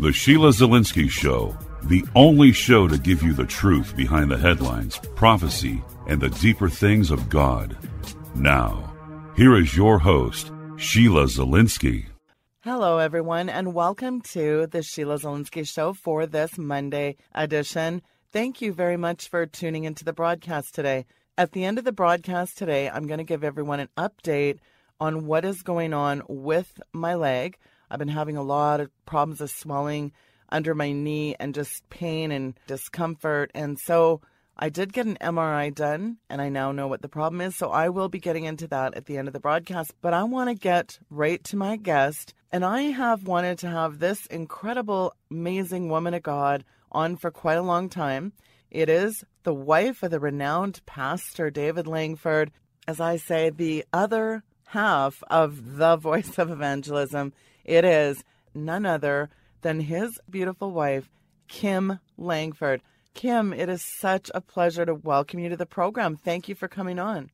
The Sheila Zilinsky Show, the only show to give you the truth behind the headlines, prophecy, and the deeper things of God. Now, here is your host, Sheila Zilinsky. Hello, everyone, and welcome to the Sheila Zilinsky Show for this Monday edition. Thank you very much for tuning into the broadcast today. At the end of the broadcast today, I'm going to give everyone an update on what is going on with my leg. I've been having a lot of problems of swelling under my knee and just pain and discomfort. And so I did get an MRI done and I now know what the problem is. So I will be getting into that at the end of the broadcast. But I want to get right to my guest. And I have wanted to have this incredible, amazing woman of God on for quite a long time. It is the wife of the renowned pastor David Lankford. As I say, the other half of the voice of evangelism. It is none other than his beautiful wife, Kim Lankford. Kim, it is such a pleasure to welcome you to the program. Thank you for coming on.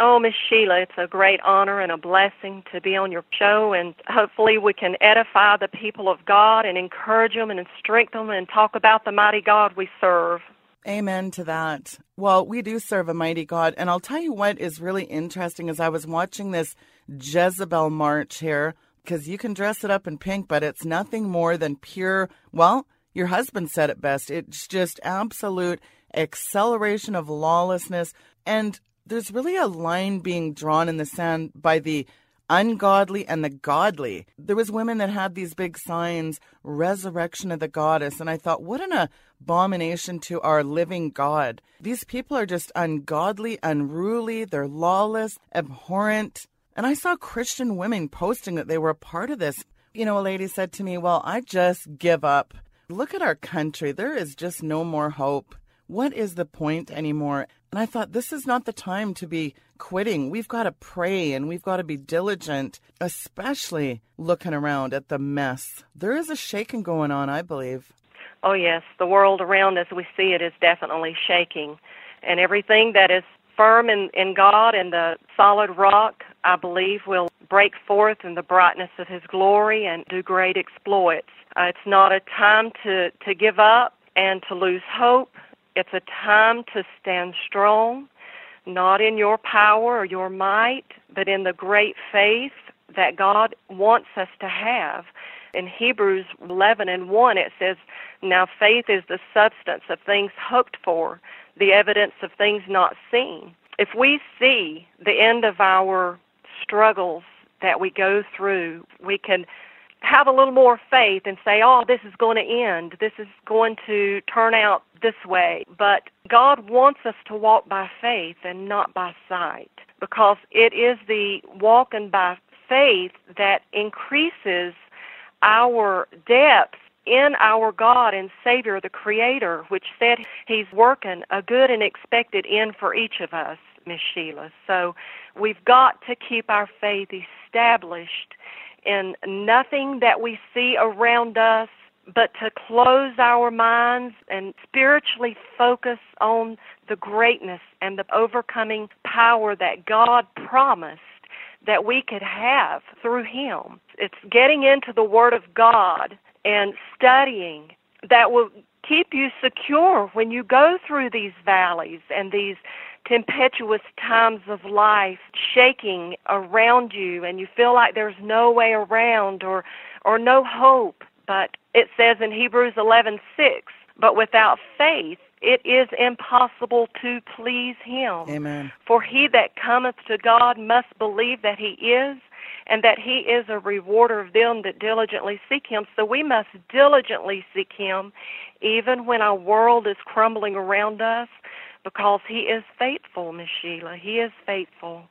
Oh, Miss Sheila, it's a great honor and a blessing to be on your show, and hopefully we can edify the people of God and encourage them and strengthen them and talk about the mighty God we serve. Amen to that. Well, we do serve a mighty God, and I'll tell you what is really interesting as I was watching this Jezebel march here because you can dress it up in pink, but it's nothing more than pure, well, your husband said it best. It's just absolute acceleration of lawlessness. And there's really a line being drawn in the sand by the ungodly and the godly. There was women that had these big signs, resurrection of the goddess, and I thought, what an abomination to our living God. These people are just ungodly, unruly, they're lawless, abhorrent. And I saw Christian women posting that they were a part of this. You know, a lady said to me, Well, I just give up. Look at our country. There is just no more hope. What is the point anymore? And I thought, this is not the time to be quitting. We've got to pray and we've got to be diligent, especially looking around at the mess. There is a shaking going on, I believe. Oh, yes. The world around as we see it is definitely shaking. And everything that is firm in, in God and the solid rock, I believe, will break forth in the brightness of His glory and do great exploits. Uh, it's not a time to, to give up and to lose hope. It's a time to stand strong, not in your power or your might, but in the great faith that God wants us to have. In Hebrews 11 and 1, it says, Now faith is the substance of things hoped for, the evidence of things not seen. If we see the end of our struggles that we go through, we can have a little more faith and say, oh, this is going to end. This is going to turn out this way. But God wants us to walk by faith and not by sight because it is the walking by faith that increases our depth in our God and Savior, the Creator, which said He's working a good and expected end for each of us, Miss Sheila. So we've got to keep our faith established in nothing that we see around us, but to close our minds and spiritually focus on the greatness and the overcoming power that God promised that we could have through Him. It's getting into the Word of God and studying that will keep you secure when you go through these valleys and these tempestuous times of life shaking around you and you feel like there's no way around or or no hope but it says in Hebrews 11:6 but without faith it is impossible to please him Amen. for he that cometh to God must believe that he is and that he is a rewarder of them that diligently seek him. So we must diligently seek him even when our world is crumbling around us because he is faithful, Miss Sheila. He is faithful.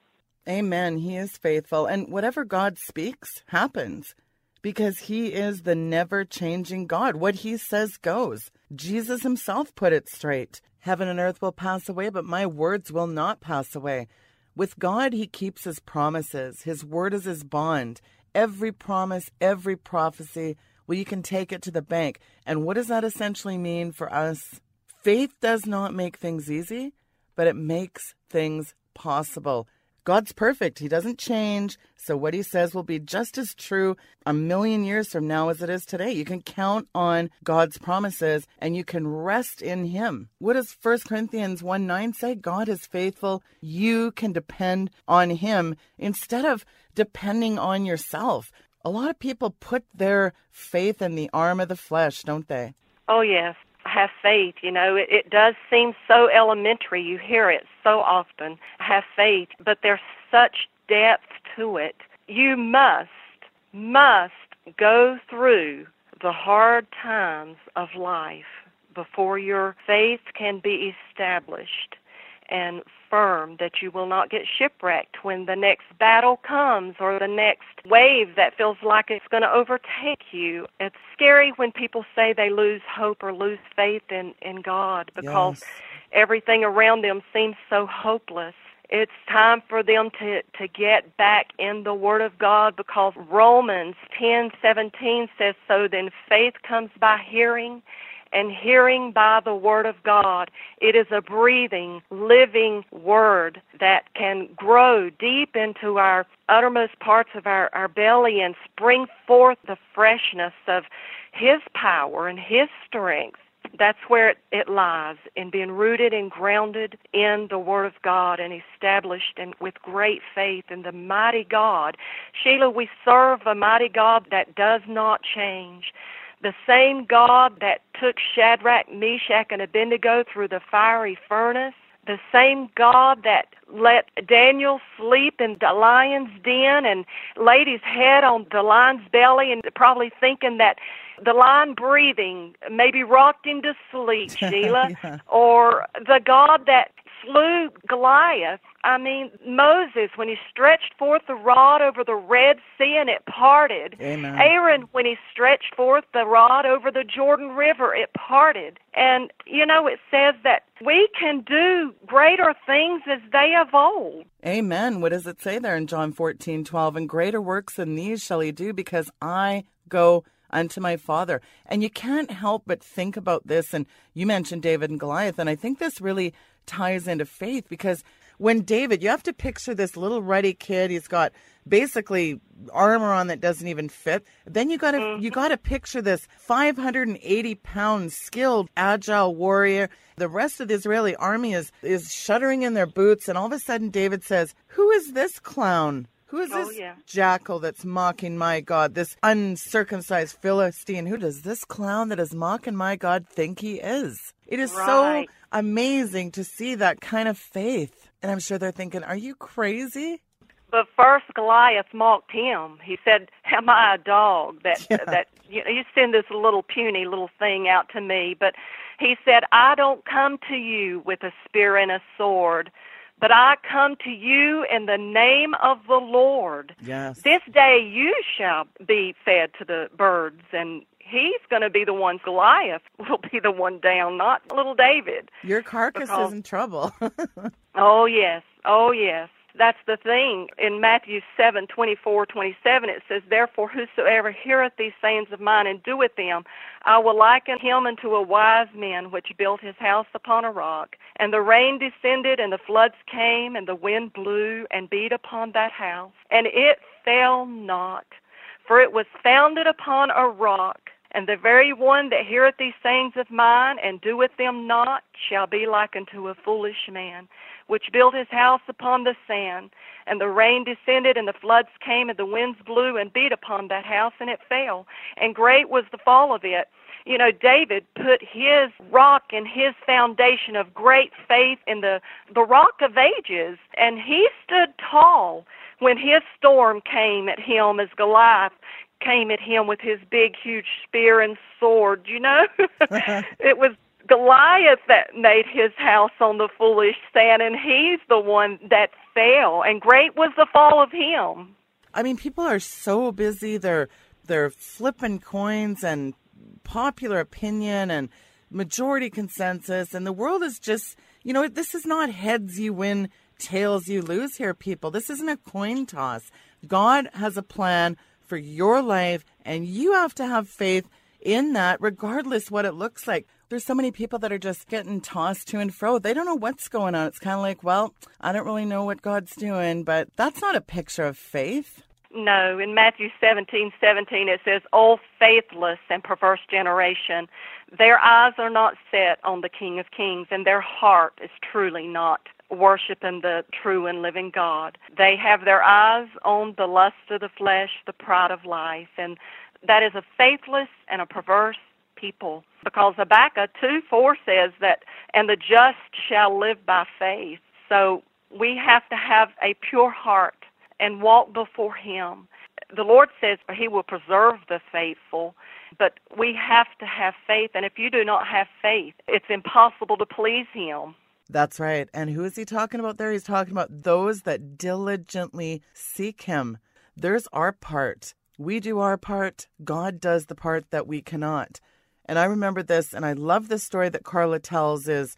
Amen. He is faithful. And whatever God speaks happens because he is the never changing God. What he says goes. Jesus himself put it straight. Heaven and earth will pass away, but my words will not pass away. With God, he keeps his promises. His word is his bond. Every promise, every prophecy Well, you can take it to the bank. And what does that essentially mean for us? Faith does not make things easy, but it makes things possible. God's perfect. He doesn't change. So what he says will be just as true a million years from now as it is today. You can count on God's promises and you can rest in him. What does 1 Corinthians 1 9 say? God is faithful. You can depend on him instead of depending on yourself. A lot of people put their faith in the arm of the flesh, don't they? Oh, yes have faith. You know, it, it does seem so elementary. You hear it so often. Have faith, but there's such depth to it. You must, must go through the hard times of life before your faith can be established and firm that you will not get shipwrecked when the next battle comes or the next wave that feels like it's going to overtake you. It's scary when people say they lose hope or lose faith in, in God because yes. everything around them seems so hopeless. It's time for them to, to get back in the Word of God because Romans ten seventeen says so. Then faith comes by hearing, and hearing by the Word of God. It is a breathing, living Word that can grow deep into our uttermost parts of our, our belly and spring forth the freshness of His power and His strength. That's where it, it lies in being rooted and grounded in the Word of God and established and with great faith in the mighty God. Sheila, we serve a mighty God that does not change the same God that took Shadrach, Meshach, and Abednego through the fiery furnace, the same God that let Daniel sleep in the lion's den and laid his head on the lion's belly and probably thinking that the lion breathing maybe rocked him to sleep, Sheila, yeah. or the God that slew Goliath. I mean, Moses, when he stretched forth the rod over the Red Sea and it parted. Amen. Aaron, when he stretched forth the rod over the Jordan River, it parted. And, you know, it says that we can do greater things as they of old. Amen. What does it say there in John 14, 12? And greater works than these shall he do because I go unto my father. And you can't help but think about this. And you mentioned David and Goliath. And I think this really ties into faith because when David, you have to picture this little ruddy kid. He's got basically armor on that doesn't even fit. Then you got to mm-hmm. you got to picture this 580 pound skilled agile warrior. The rest of the Israeli army is is shuddering in their boots, and all of a sudden David says, "Who is this clown?" Who is oh, this yeah. jackal that's mocking my God? This uncircumcised Philistine? Who does this clown that is mocking my God think he is? It is right. so amazing to see that kind of faith. And I'm sure they're thinking, are you crazy? But first, Goliath mocked him. He said, "Am I a dog that yeah. that you, know, you send this little puny little thing out to me?" But he said, "I don't come to you with a spear and a sword, but I come to you in the name of the Lord. Yes. This day you shall be fed to the birds, and he's going to be the one. Goliath will be the one down, not little David. Your carcass because, is in trouble. oh yes, oh yes that's the thing. In Matthew seven twenty four twenty seven, it says, Therefore, whosoever heareth these sayings of mine and doeth them, I will liken him unto a wise man which built his house upon a rock. And the rain descended, and the floods came, and the wind blew and beat upon that house. And it fell not, for it was founded upon a rock. And the very one that heareth these sayings of mine and doeth them not shall be like unto a foolish man which built his house upon the sand. And the rain descended, and the floods came, and the winds blew and beat upon that house, and it fell. And great was the fall of it. You know, David put his rock and his foundation of great faith in the, the rock of ages, and he stood tall when his storm came at him as Goliath came at him with his big, huge spear and sword. You know, it was Goliath that made his house on the foolish sand, and he's the one that fell. And great was the fall of him. I mean, people are so busy; they're they're flipping coins and popular opinion and majority consensus, and the world is just you know this is not heads you win, tails you lose here, people. This isn't a coin toss. God has a plan for your life And you have to have faith in that, regardless what it looks like. There's so many people that are just getting tossed to and fro. They don't know what's going on. It's kind of like, well, I don't really know what God's doing, but that's not a picture of faith. No, in Matthew 17, 17 it says, O faithless and perverse generation, their eyes are not set on the King of Kings, and their heart is truly not worshiping the true and living God. They have their eyes on the lust of the flesh, the pride of life, and that is a faithless and a perverse people. Because Habakkuk 2 4 says that, and the just shall live by faith. So we have to have a pure heart and walk before Him. The Lord says He will preserve the faithful, but we have to have faith. And if you do not have faith, it's impossible to please Him. That's right. And who is He talking about there? He's talking about those that diligently seek Him. There's our part. We do our part, God does the part that we cannot. And I remember this, and I love this story that Carla tells is,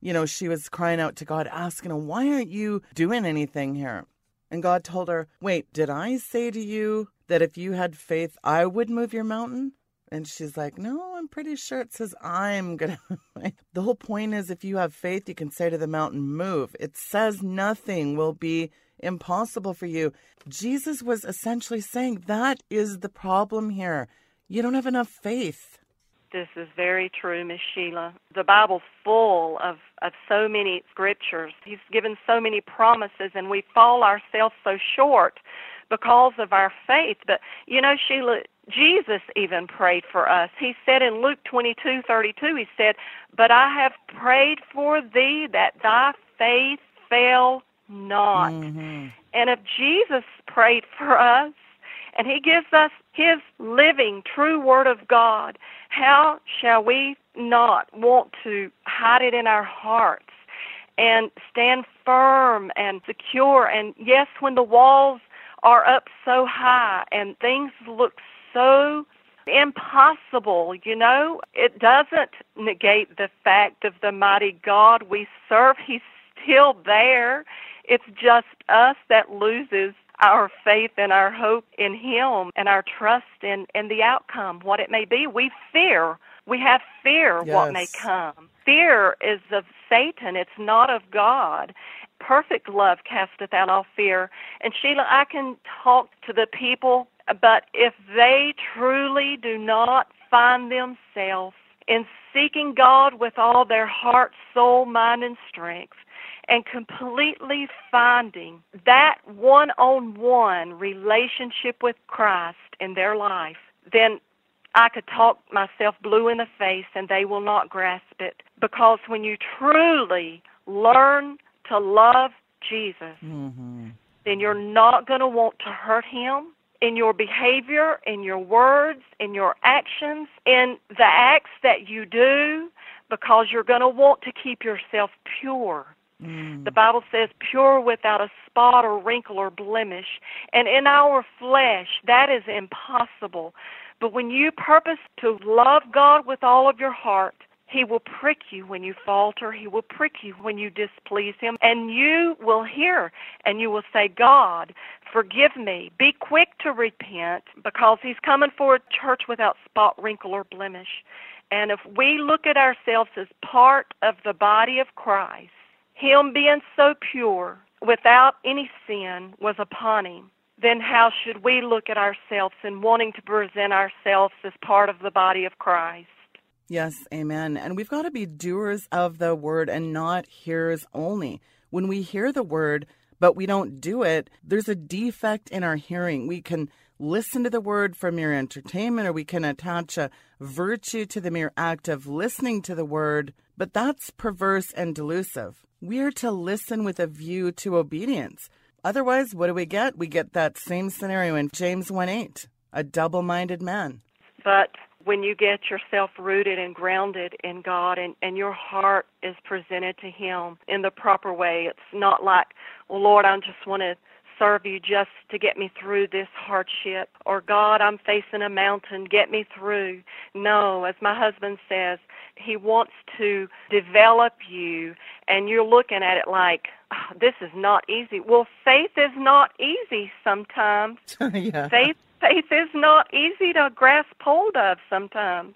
you know, she was crying out to God, asking him, Why aren't you doing anything here? And God told her, Wait, did I say to you that if you had faith, I would move your mountain? And she's like, No, I'm pretty sure it says I'm to. the whole point is if you have faith, you can say to the mountain, Move. It says nothing will be impossible for you. Jesus was essentially saying that is the problem here. You don't have enough faith. This is very true, Miss Sheila. The Bible's full of, of so many scriptures. He's given so many promises, and we fall ourselves so short because of our faith. But you know, Sheila, Jesus even prayed for us. He said in Luke twenty two thirty two, he said, But I have prayed for thee that thy faith fail not. Mm-hmm. And if Jesus prayed for us, and He gives us His living, true Word of God, how shall we not want to hide it in our hearts and stand firm and secure? And yes, when the walls are up so high and things look so impossible, you know, it doesn't negate the fact of the mighty God we serve. He's still there. It's just us that loses our faith and our hope in Him and our trust in, in the outcome, what it may be. We fear. We have fear yes. what may come. Fear is of Satan, it's not of God. Perfect love casteth out all fear. And Sheila, I can talk to the people, but if they truly do not find themselves in seeking God with all their heart, soul, mind, and strength, and completely finding that one on one relationship with Christ in their life, then I could talk myself blue in the face and they will not grasp it. Because when you truly learn to love Jesus, mm-hmm. then you're not going to want to hurt him in your behavior, in your words, in your actions, in the acts that you do, because you're going to want to keep yourself pure. Mm. The Bible says, pure without a spot or wrinkle or blemish. And in our flesh, that is impossible. But when you purpose to love God with all of your heart, He will prick you when you falter. He will prick you when you displease Him. And you will hear and you will say, God, forgive me. Be quick to repent because He's coming for a church without spot, wrinkle, or blemish. And if we look at ourselves as part of the body of Christ, him being so pure, without any sin, was upon him, then how should we look at ourselves and wanting to present ourselves as part of the body of Christ? Yes, amen. And we've got to be doers of the word and not hearers only. When we hear the word, but we don't do it, there's a defect in our hearing. We can listen to the word for mere entertainment, or we can attach a virtue to the mere act of listening to the word, but that's perverse and delusive. We're to listen with a view to obedience. Otherwise, what do we get? We get that same scenario in James 1 8, a double minded man. But when you get yourself rooted and grounded in God and, and your heart is presented to Him in the proper way, it's not like, well, Lord, I just want to serve you just to get me through this hardship. Or, God, I'm facing a mountain, get me through. No, as my husband says, he wants to develop you, and you're looking at it like, oh, this is not easy. Well, faith is not easy sometimes. yeah. Faith faith is not easy to grasp hold of sometimes.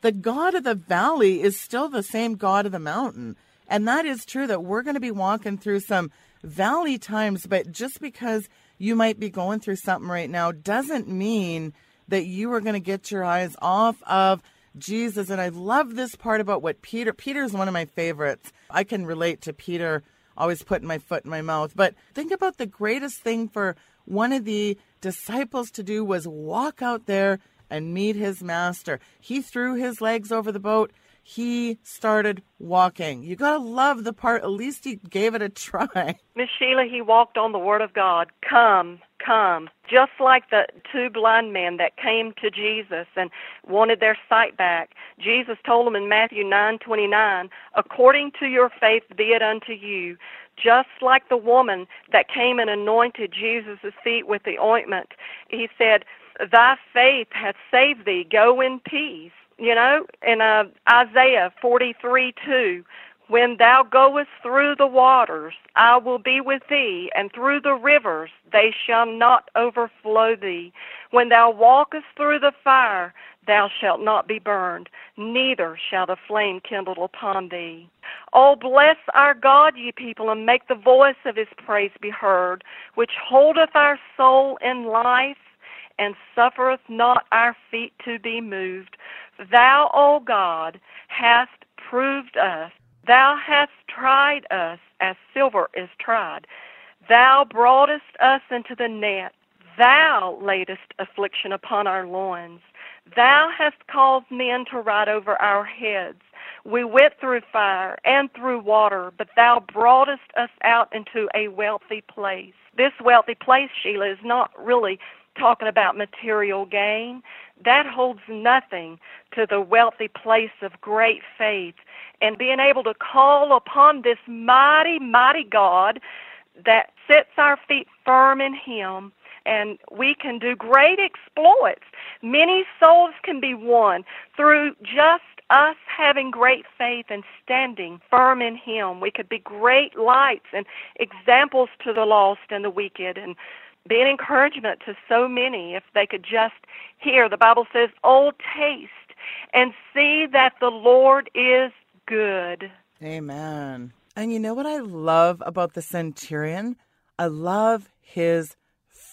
The God of the valley is still the same God of the mountain. And that is true that we're going to be walking through some valley times, but just because you might be going through something right now doesn't mean that you are going to get your eyes off of Jesus. And I love this part about what Peter, Peter is one of my favorites. I can relate to Peter always putting my foot in my mouth. But think about the greatest thing for one of the disciples to do was walk out there and meet his master. He threw his legs over the boat he started walking. You got to love the part, at least he gave it a try. Miss Sheila, he walked on the Word of God. Come, come. Just like the two blind men that came to Jesus and wanted their sight back. Jesus told them in Matthew 9:29, "According to your faith be it unto you." Just like the woman that came and anointed Jesus' feet with the ointment. He said, "Thy faith hath saved thee. Go in peace." you know, in uh, Isaiah 43 2, when thou goest through the waters, I will be with thee, and through the rivers, they shall not overflow thee. When thou walkest through the fire, thou shalt not be burned, neither shall the flame kindle upon thee. Oh, bless our God, ye people, and make the voice of his praise be heard, which holdeth our soul in life, and suffereth not our feet to be moved. Thou, O God, hast proved us. Thou hast tried us as silver is tried. Thou broughtest us into the net. Thou laidest affliction upon our loins. Thou hast caused men to ride over our heads. We went through fire and through water, but thou broughtest us out into a wealthy place. This wealthy place, Sheila, is not really talking about material gain. That holds nothing to the wealthy place of great faith and being able to call upon this mighty, mighty God that sets our feet firm in Him and we can do great exploits. Many souls can be won through just us having great faith and standing firm in Him. We could be great lights and examples to the lost and the wicked and be an encouragement to so many if they could just hear. The Bible says, Oh, taste and see that the Lord is good. Amen. And you know what I love about the centurion? I love his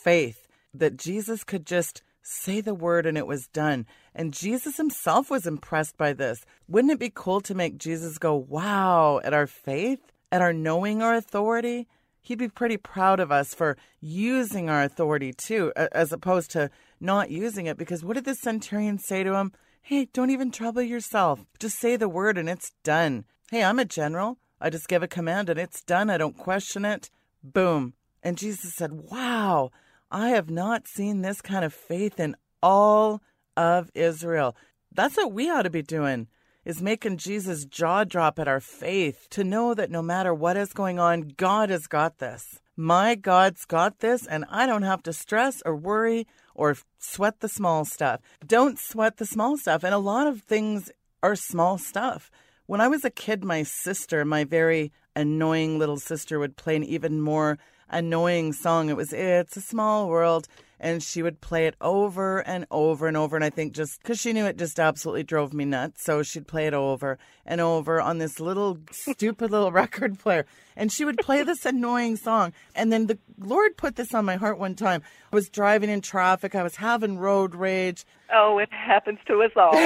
faith that Jesus could just say the word and it was done. And Jesus himself was impressed by this. Wouldn't it be cool to make Jesus go, wow, at our faith, at our knowing our authority? he'd be pretty proud of us for using our authority too, as opposed to not using it. Because what did the centurion say to him? Hey, don't even trouble yourself. Just say the word and it's done. Hey, I'm a general. I just give a command and it's done. I don't question it. Boom. And Jesus said, Wow, I have not seen this kind of faith in all of Israel. That's what we ought to be doing is making Jesus' jaw drop at our faith to know that no matter what is going on, God has got this. My God's got this, and I don't have to stress or worry or sweat the small stuff. Don't sweat the small stuff. And a lot of things are small stuff. When I was a kid, my sister, my very annoying little sister, would play an even more annoying song. It was It's a Small World and she would play it over and over and over. And I think just because she knew it just absolutely drove me nuts. So she'd play it over and over on this little stupid little record player. And she would play this annoying song. And then the Lord put this on my heart one time. I was driving in traffic, I was having road rage. Oh, it happens to us all.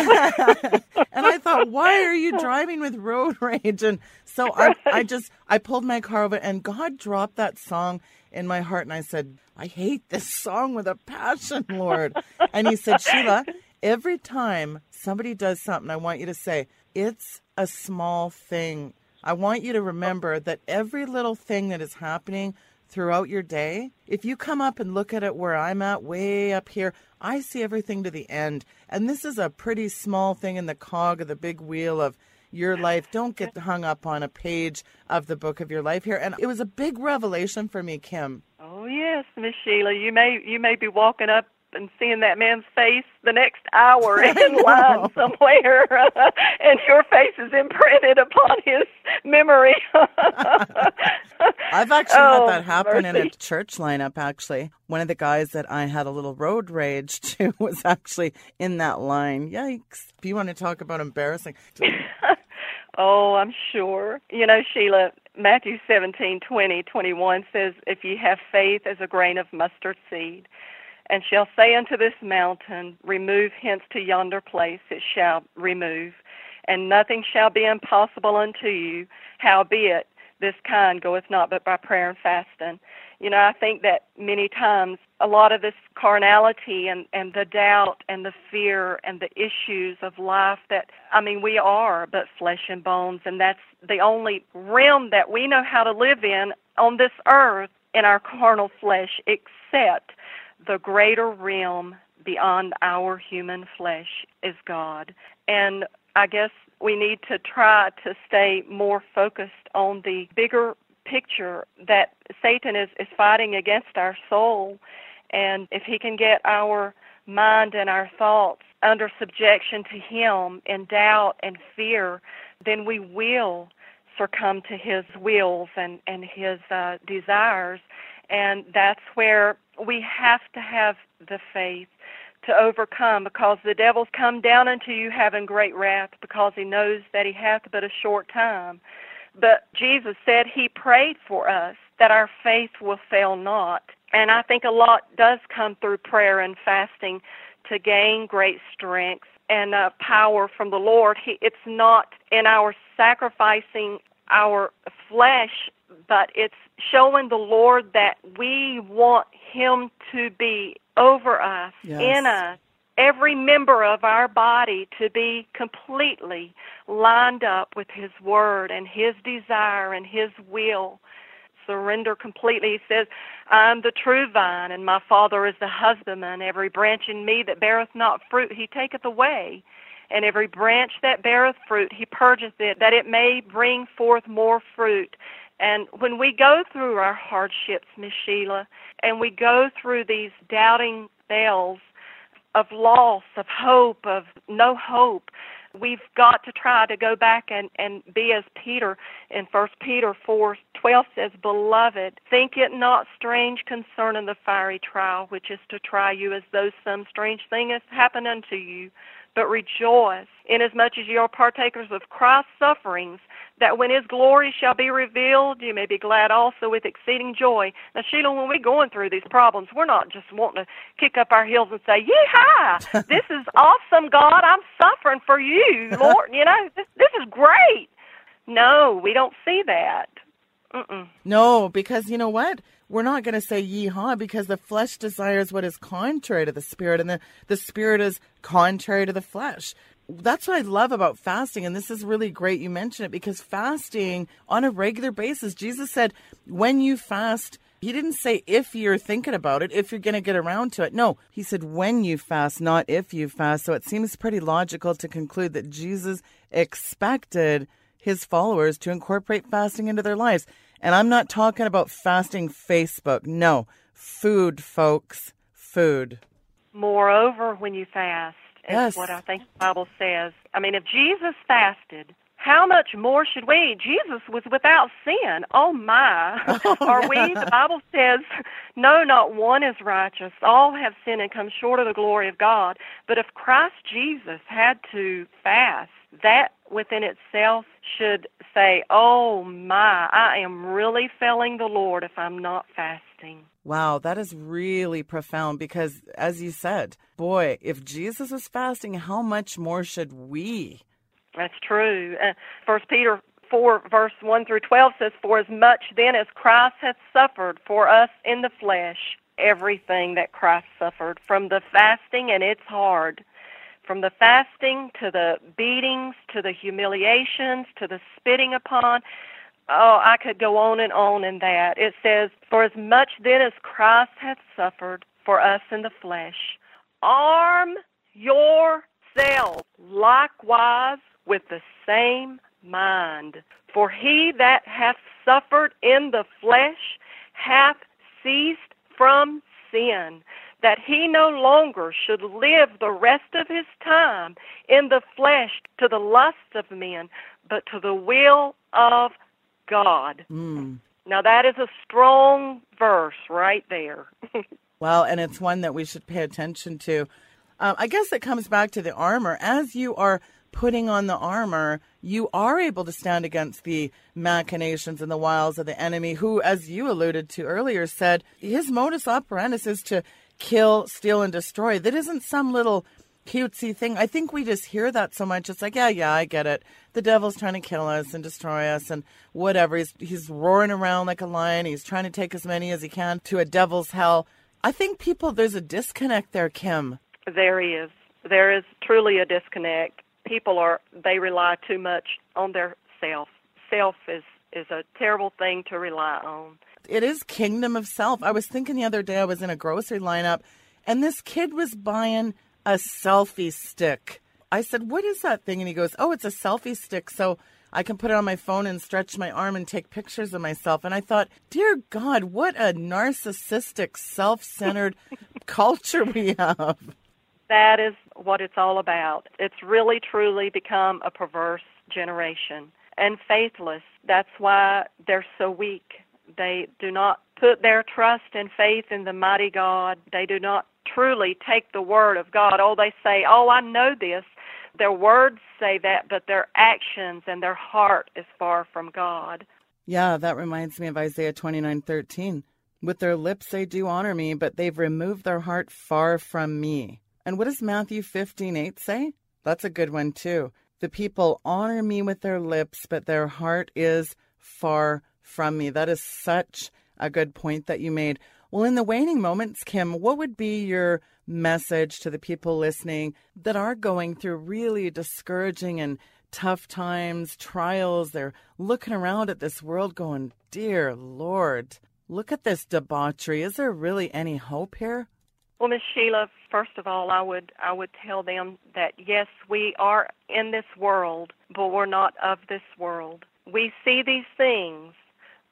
and I thought, why are you driving with road rage? And so I, I just, I pulled my car over and God dropped that song in my heart and I said, I hate this song with a passion, Lord. and he said, Sheila, every time somebody does something, I want you to say, it's a small thing. I want you to remember that every little thing that is happening throughout your day, if you come up and look at it where I'm at, way up here, I see everything to the end. And this is a pretty small thing in the cog of the big wheel of your life. Don't get hung up on a page of the book of your life here. And it was a big revelation for me, Kim. Oh yes, Miss Sheila. You may you may be walking up and seeing that man's face the next hour in line somewhere, and your face is imprinted upon his memory. I've actually Oh, had that happen in a church lineup. Actually, one of the guys that I had a little road rage to was actually in that line. Yikes! If you want to talk about embarrassing, Oh, I'm sure. You know, Sheila, Matthew 17, 20, 21 says, If ye have faith as a grain of mustard seed, and shall say unto this mountain, Remove hence to yonder place, it shall remove, and nothing shall be impossible unto you. Howbeit, this kind goeth not but by prayer and fasting. You know, I think that many times a lot of this carnality and, and the doubt and the fear and the issues of life that, I mean, we are but flesh and bones, and that's the only realm that we know how to live in on this earth in our carnal flesh, except the greater realm beyond our human flesh is God. And I guess we need to try to stay more focused on the bigger picture that Satan is, is fighting against our soul. And if he can get our mind and our thoughts under subjection to him in doubt and fear, then we will succumb to his wills and, and his uh, desires. And that's where we have to have the faith to overcome because the devil's come down unto you having great wrath because he knows that he hath but a short time. But Jesus said he prayed for us that our faith will fail not. And I think a lot does come through prayer and fasting to gain great strength and uh, power from the Lord. He, it's not in our sacrificing our flesh, but it's showing the Lord that we want Him to be over us, Yes. in us, every member of our body to be completely lined up with His Word and His desire and His will. Surrender completely. He says, I'm the true vine, and my Father is the husbandman. Every branch in me that beareth not fruit, He taketh away. And every branch that beareth fruit, He purgeth it, that it may bring forth more fruit. And when we go through our hardships, Miss Sheila, and we go through these doubting spells of loss, of hope, of no hope, we've got to try to go back and, and be as Peter in First Peter four twelve says, Beloved, think it not strange concerning the fiery trial which is to try you as though some strange thing has happened unto you. But rejoice, inasmuch as ye are partakers of Christ's sufferings, that when his glory shall be revealed, you may be glad also with exceeding joy. Now, Sheila, when we're going through these problems, we're not just wanting to kick up our heels and say, Yeehaw! this is awesome, God. I'm suffering for you, Lord. You know, this, this is great. No, we don't see that. Mm-mm. No, because you know what? We're not going to say yeehaw because the flesh desires what is contrary to the spirit, and the, the spirit is contrary to the flesh. That's what I love about fasting, and this is really great you mention it because fasting on a regular basis, Jesus said, when you fast, he didn't say if you're thinking about it, if you're going to get around to it. No, he said when you fast, not if you fast. So it seems pretty logical to conclude that Jesus expected his followers to incorporate fasting into their lives. And I'm not talking about fasting Facebook. No, food, folks, food. Moreover, when you fast, is Yes. what I think the Bible says. I mean, if Jesus fasted, how much more should we? Jesus was without sin. Oh my. Oh, Are we? The Bible says, no, not one is righteous. All have sinned and come short of the glory of God. But if Christ Jesus had to fast, that within itself should say, oh my, I am really failing the Lord if I'm not fasting. Wow, that is really profound because, as you said, boy, if Jesus was fasting, how much more should we? That's true. Uh, First Peter four verse one through twelve says, "For as much then as Christ hath suffered for us in the flesh, everything that Christ suffered, from the fasting and it's hard, from the fasting to the beatings to the humiliations to the spitting upon." Oh, I could go on and on in that. It says, For as much then as Christ hath suffered for us in the flesh, arm yourself likewise with the same mind. For he that hath suffered in the flesh hath ceased from sin, that he no longer should live the rest of his time in the flesh to the lust of men, but to the will of God. Mm. Now, that is a strong verse right there. well, and it's one that we should pay attention to. Um, I guess it comes back to the armor. As you are putting on the armor, you are able to stand against the machinations and the wiles of the enemy, who, as you alluded to earlier, said his modus operandi is to kill, steal, and destroy. That isn't some little cutesy thing. I think we just hear that so much. It's like, yeah, yeah, I get it. The devil's trying to kill us and destroy us and whatever. He's he's roaring around like a lion. He's trying to take as many as he can to a devil's hell. I think people there's a disconnect there, Kim. There is. There is truly a disconnect people are they rely too much on their self. Self is is a terrible thing to rely on. It is kingdom of self. I was thinking the other day I was in a grocery lineup and this kid was buying a selfie stick. I said, "What is that thing?" And he goes, "Oh, it's a selfie stick." So I can put it on my phone and stretch my arm and take pictures of myself. And I thought, dear God, what a narcissistic, self centered culture we have. That is what it's all about. It's really truly become a perverse generation and faithless. That's why they're so weak. They do not put their trust and faith in the mighty God. They do not truly take the word of God. Oh, they say, Oh, I know this. Their words say that, but their actions and their heart is far from God. Yeah, that reminds me of Isaiah 29:13. With their lips they do honor me, but they've removed their heart far from me. And what does Matthew 15 8 say? That's a good one, too. The people honor me with their lips, but their heart is far from me. That is such a good point that you made. Well, in the waning moments, Kim, what would be your message to the people listening that are going through really discouraging and tough times, trials? They're looking around at this world going, Dear Lord, look at this debauchery. Is there really any hope here? Well, Miss Sheila, first of all, I would I would tell them that yes, we are in this world, but we're not of this world. We see these things,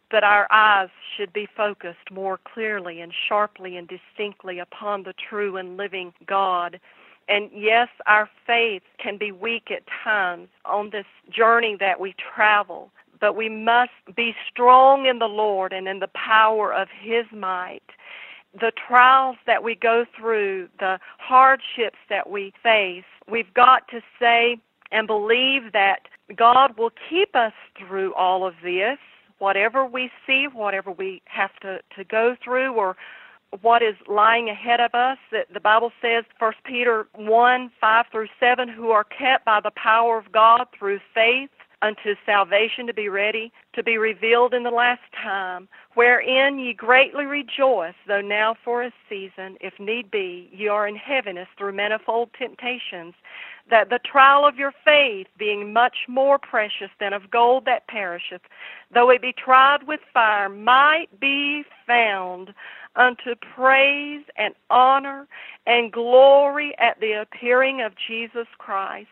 but our eyes should be focused more clearly and sharply and distinctly upon the true and living God. And yes, our faith can be weak at times on this journey that we travel, but we must be strong in the Lord and in the power of His might the trials that we go through, the hardships that we face, we've got to say and believe that God will keep us through all of this, whatever we see, whatever we have to, to go through, or what is lying ahead of us. That the Bible says, First Peter one five through seven, who are kept by the power of God through faith unto salvation to be ready to be revealed in the last time, wherein ye greatly rejoice, though now for a season, if need be, ye are in heaviness through manifold temptations, that the trial of your faith, being much more precious than of gold that perisheth, though it be tried with fire, might be found unto praise and honor and glory at the appearing of Jesus Christ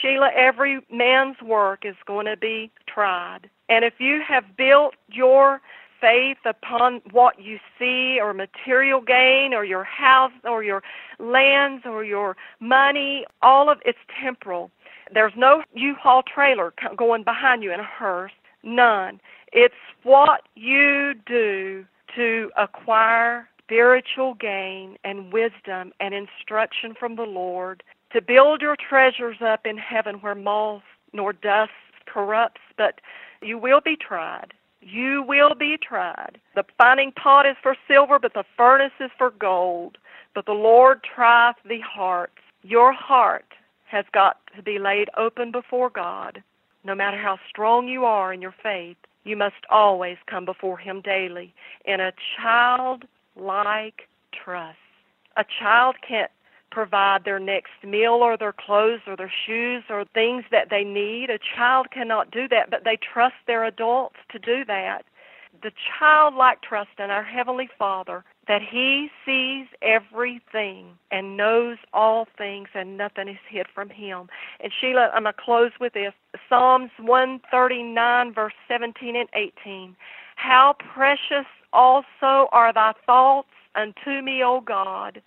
Sheila, every man's work is going to be tried. And if you have built your faith upon what you see or material gain or your house or your lands or your money, all of it's temporal. There's no U-Haul trailer going behind you in a hearse. None. It's what you do to acquire spiritual gain and wisdom and instruction from the Lord to build your treasures up in heaven where moth nor dust corrupts, but you will be tried. You will be tried. The finding pot is for silver, but the furnace is for gold. But the Lord trieth the hearts. Your heart has got to be laid open before God. No matter how strong you are in your faith, you must always come before Him daily in a childlike trust. A child can't provide their next meal or their clothes or their shoes or things that they need. A child cannot do that, but they trust their adults to do that. The childlike trust in our Heavenly Father that He sees everything and knows all things and nothing is hid from Him. And Sheila, I'm going to close with this Psalms 139, verse 17 and 18. How precious also are thy thoughts unto me, O God.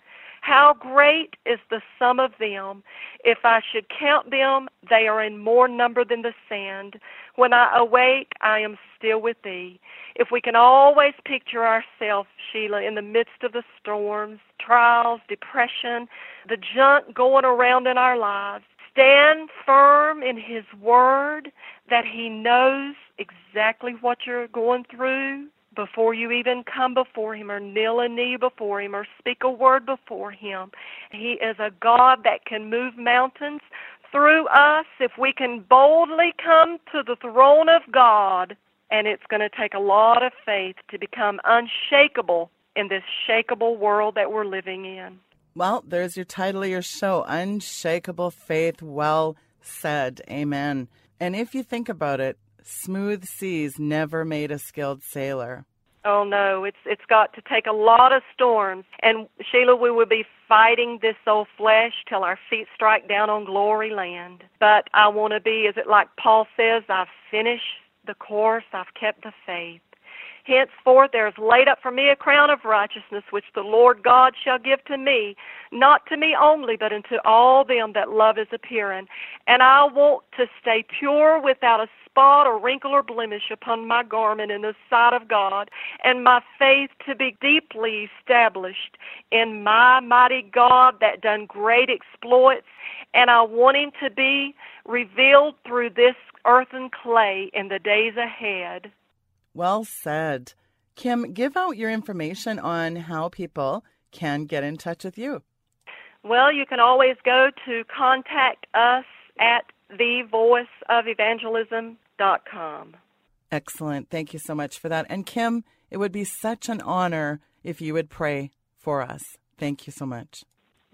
How great is the sum of them? If I should count them, they are in more number than the sand. When I awake, I am still with thee. If we can always picture ourselves, Sheila, in the midst of the storms, trials, depression, the junk going around in our lives, stand firm in His Word that He knows exactly what you're going through before you even come before Him or kneel a knee before Him or speak a word before Him. He is a God that can move mountains through us if we can boldly come to the throne of God. And it's going to take a lot of faith to become unshakable in this shakable world that we're living in. Well, there's your title of your show Unshakable Faith. Well said. Amen. And if you think about it, smooth seas never made a skilled sailor. Oh no, it's it's got to take a lot of storms. And Sheila, we will be fighting this old flesh till our feet strike down on glory land. But I want to be, is it like Paul says, I've finished the course, I've kept the faith. Henceforth there is laid up for me a crown of righteousness, which the Lord God shall give to me, not to me only, but unto all them that love his appearing. And I want to stay pure without a spot or wrinkle or blemish upon my garment in the sight of God, and my faith to be deeply established in my mighty God that done great exploits, and I want him to be revealed through this earthen clay in the days ahead. Well said. Kim, give out your information on how people can get in touch with you. Well, you can always go to contact us at thevoiceofevangelism com. Excellent. Thank you so much for that. And Kim, it would be such an honor if you would pray for us. Thank you so much.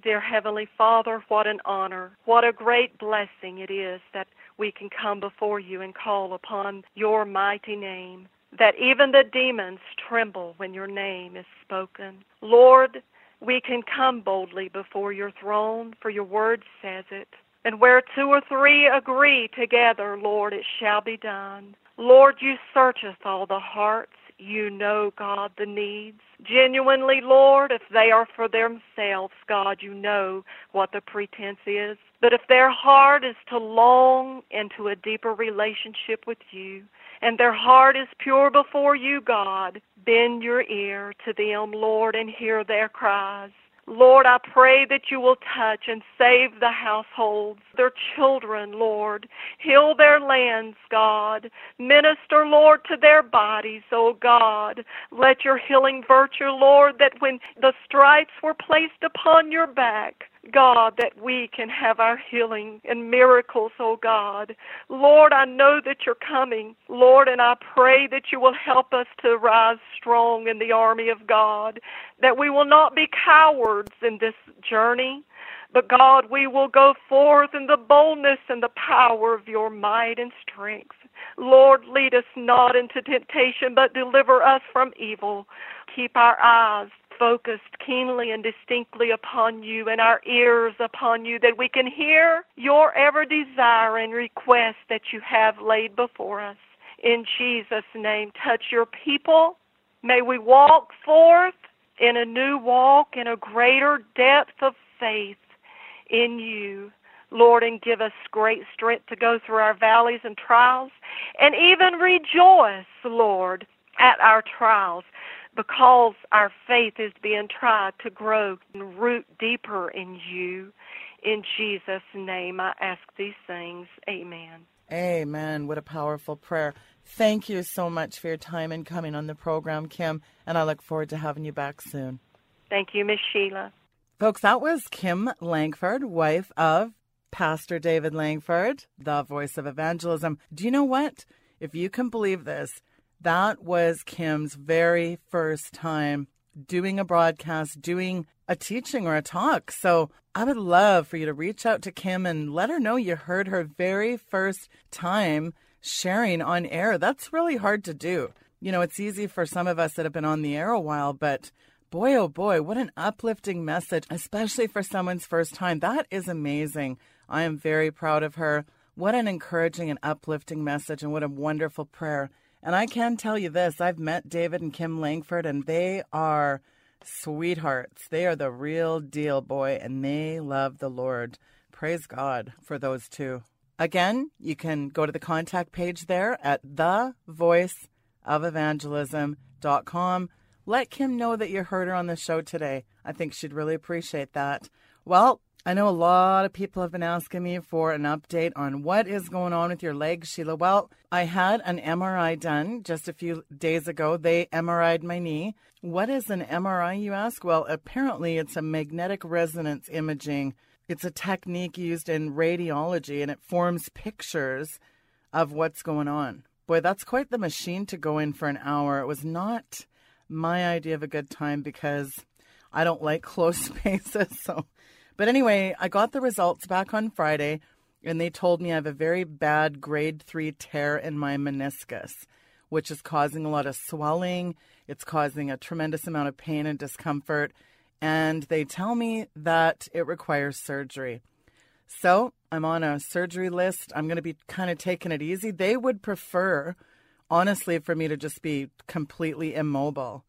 Dear Heavenly Father, what an honor. What a great blessing it is that we can come before you and call upon your mighty name, that even the demons tremble when your name is spoken. Lord, we can come boldly before your throne, for your word says it. And where two or three agree together, Lord, it shall be done. Lord, you searcheth all the hearts. You know, God, the needs. Genuinely, Lord, if they are for themselves, God, you know what the pretense is. But if their heart is to long into a deeper relationship with you, and their heart is pure before you, God, bend your ear to them, Lord, and hear their cries. Lord, I pray that you will touch and save the households, their children, Lord. Heal their lands, God. Minister, Lord, to their bodies, oh God. Let your healing virtue, Lord, that when the stripes were placed upon your back, God, that we can have our healing and miracles, oh God. Lord, I know that you're coming, Lord, and I pray that you will help us to rise strong in the army of God, that we will not be cowards in this journey. But God, we will go forth in the boldness and the power of your might and strength. Lord, lead us not into temptation, but deliver us from evil. Keep our eyes focused keenly and distinctly upon you and our ears upon you, that we can hear your ever desire and request that you have laid before us. In Jesus' name, touch your people. May we walk forth in a new walk, in a greater depth of faith in you. Lord, and give us great strength to go through our valleys and trials, and even rejoice, Lord, at our trials because our faith is being tried to grow and root deeper in you. In Jesus' name, I ask these things. Amen. Amen. What a powerful prayer. Thank you so much for your time and coming on the program, Kim, and I look forward to having you back soon. Thank you, Miss Sheila. Folks, that was Kim Lankford, wife of Pastor David Lankford, the voice of evangelism. Do you know what? If you can believe this, that was Kim's very first time doing a broadcast, doing a teaching or a talk. So I would love for you to reach out to Kim and let her know you heard her very first time sharing on air. That's really hard to do. You know, it's easy for some of us that have been on the air a while, but boy, oh boy, what an uplifting message, especially for someone's first time. That is amazing. I am very proud of her. What an encouraging and uplifting message, and what a wonderful prayer. And I can tell you this I've met David and Kim Lankford, and they are sweethearts. They are the real deal, boy, and they love the Lord. Praise God for those two. Again, you can go to the contact page there at thevoiceofevangelism.com. Let Kim know that you heard her on the show today. I think she'd really appreciate that. Well, I know a lot of people have been asking me for an update on what is going on with your leg, Sheila. Well, I had an MRI done just a few days ago. They MRI'd my knee. What is an MRI, you ask? Well, apparently it's a magnetic resonance imaging. It's a technique used in radiology and it forms pictures of what's going on. Boy, that's quite the machine to go in for an hour. It was not my idea of a good time because I don't like close spaces. So but anyway, I got the results back on Friday, and they told me I have a very bad grade three tear in my meniscus, which is causing a lot of swelling. It's causing a tremendous amount of pain and discomfort. And they tell me that it requires surgery. So I'm on a surgery list. I'm going to be kind of taking it easy. They would prefer, honestly, for me to just be completely immobile.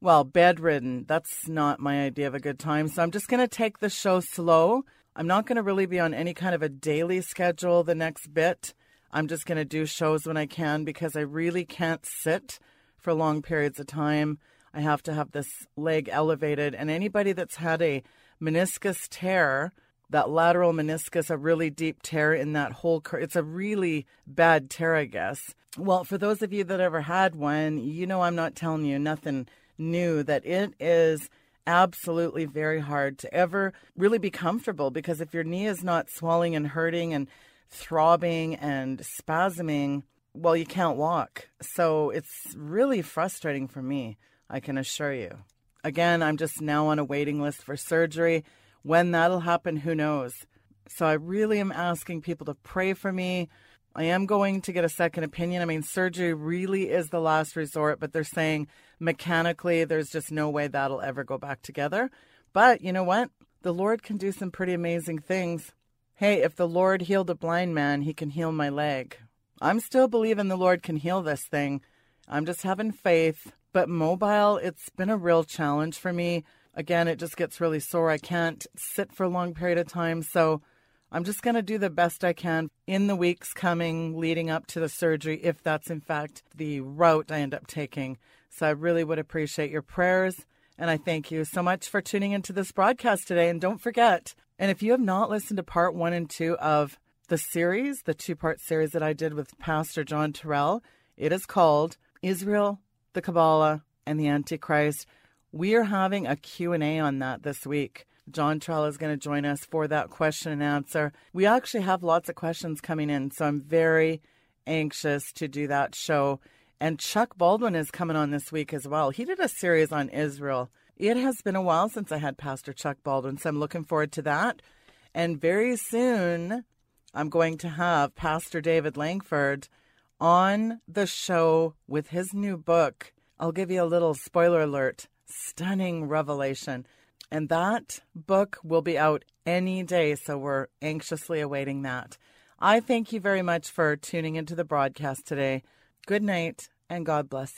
Well, bedridden, that's not my idea of a good time. So I'm just going to take the show slow. I'm not going to really be on any kind of a daily schedule the next bit. I'm just going to do shows when I can because I really can't sit for long periods of time. I have to have this leg elevated. And anybody that's had a meniscus tear, that lateral meniscus, a really deep tear in that whole, it's a really bad tear, I guess. Well, for those of you that ever had one, you know I'm not telling you nothing new that it is absolutely very hard to ever really be comfortable because if your knee is not swelling and hurting and throbbing and spasming, well, you can't walk. So it's really frustrating for me, I can assure you. Again, I'm just now on a waiting list for surgery. When that'll happen, who knows? So I really am asking people to pray for me. I am going to get a second opinion. I mean, surgery really is the last resort, but they're saying mechanically there's just no way that'll ever go back together. But you know what? The Lord can do some pretty amazing things. Hey, if the Lord healed a blind man, he can heal my leg. I'm still believing the Lord can heal this thing. I'm just having faith. But mobile, it's been a real challenge for me. Again, it just gets really sore. I can't sit for a long period of time. So I'm just going to do the best I can in the weeks coming leading up to the surgery, if that's in fact the route I end up taking. So I really would appreciate your prayers. And I thank you so much for tuning into this broadcast today. And don't forget, and if you have not listened to part one and two of the series, the two part series that I did with Pastor John Terrell, it is called Israel, the Kabbalah, and the Antichrist. We are having a Q&A on that this week. John Terrell is going to join us for that question and answer. We actually have lots of questions coming in, so I'm very anxious to do that show. And Chuck Baldwin is coming on this week as well. He did a series on Israel. It has been a while since I had Pastor Chuck Baldwin, so I'm looking forward to that. And very soon, I'm going to have Pastor David Lankford on the show with his new book. I'll give you a little spoiler alert stunning revelation. And that book will be out any day, so we're anxiously awaiting that. I thank you very much for tuning into the broadcast today. Good night, and God bless you.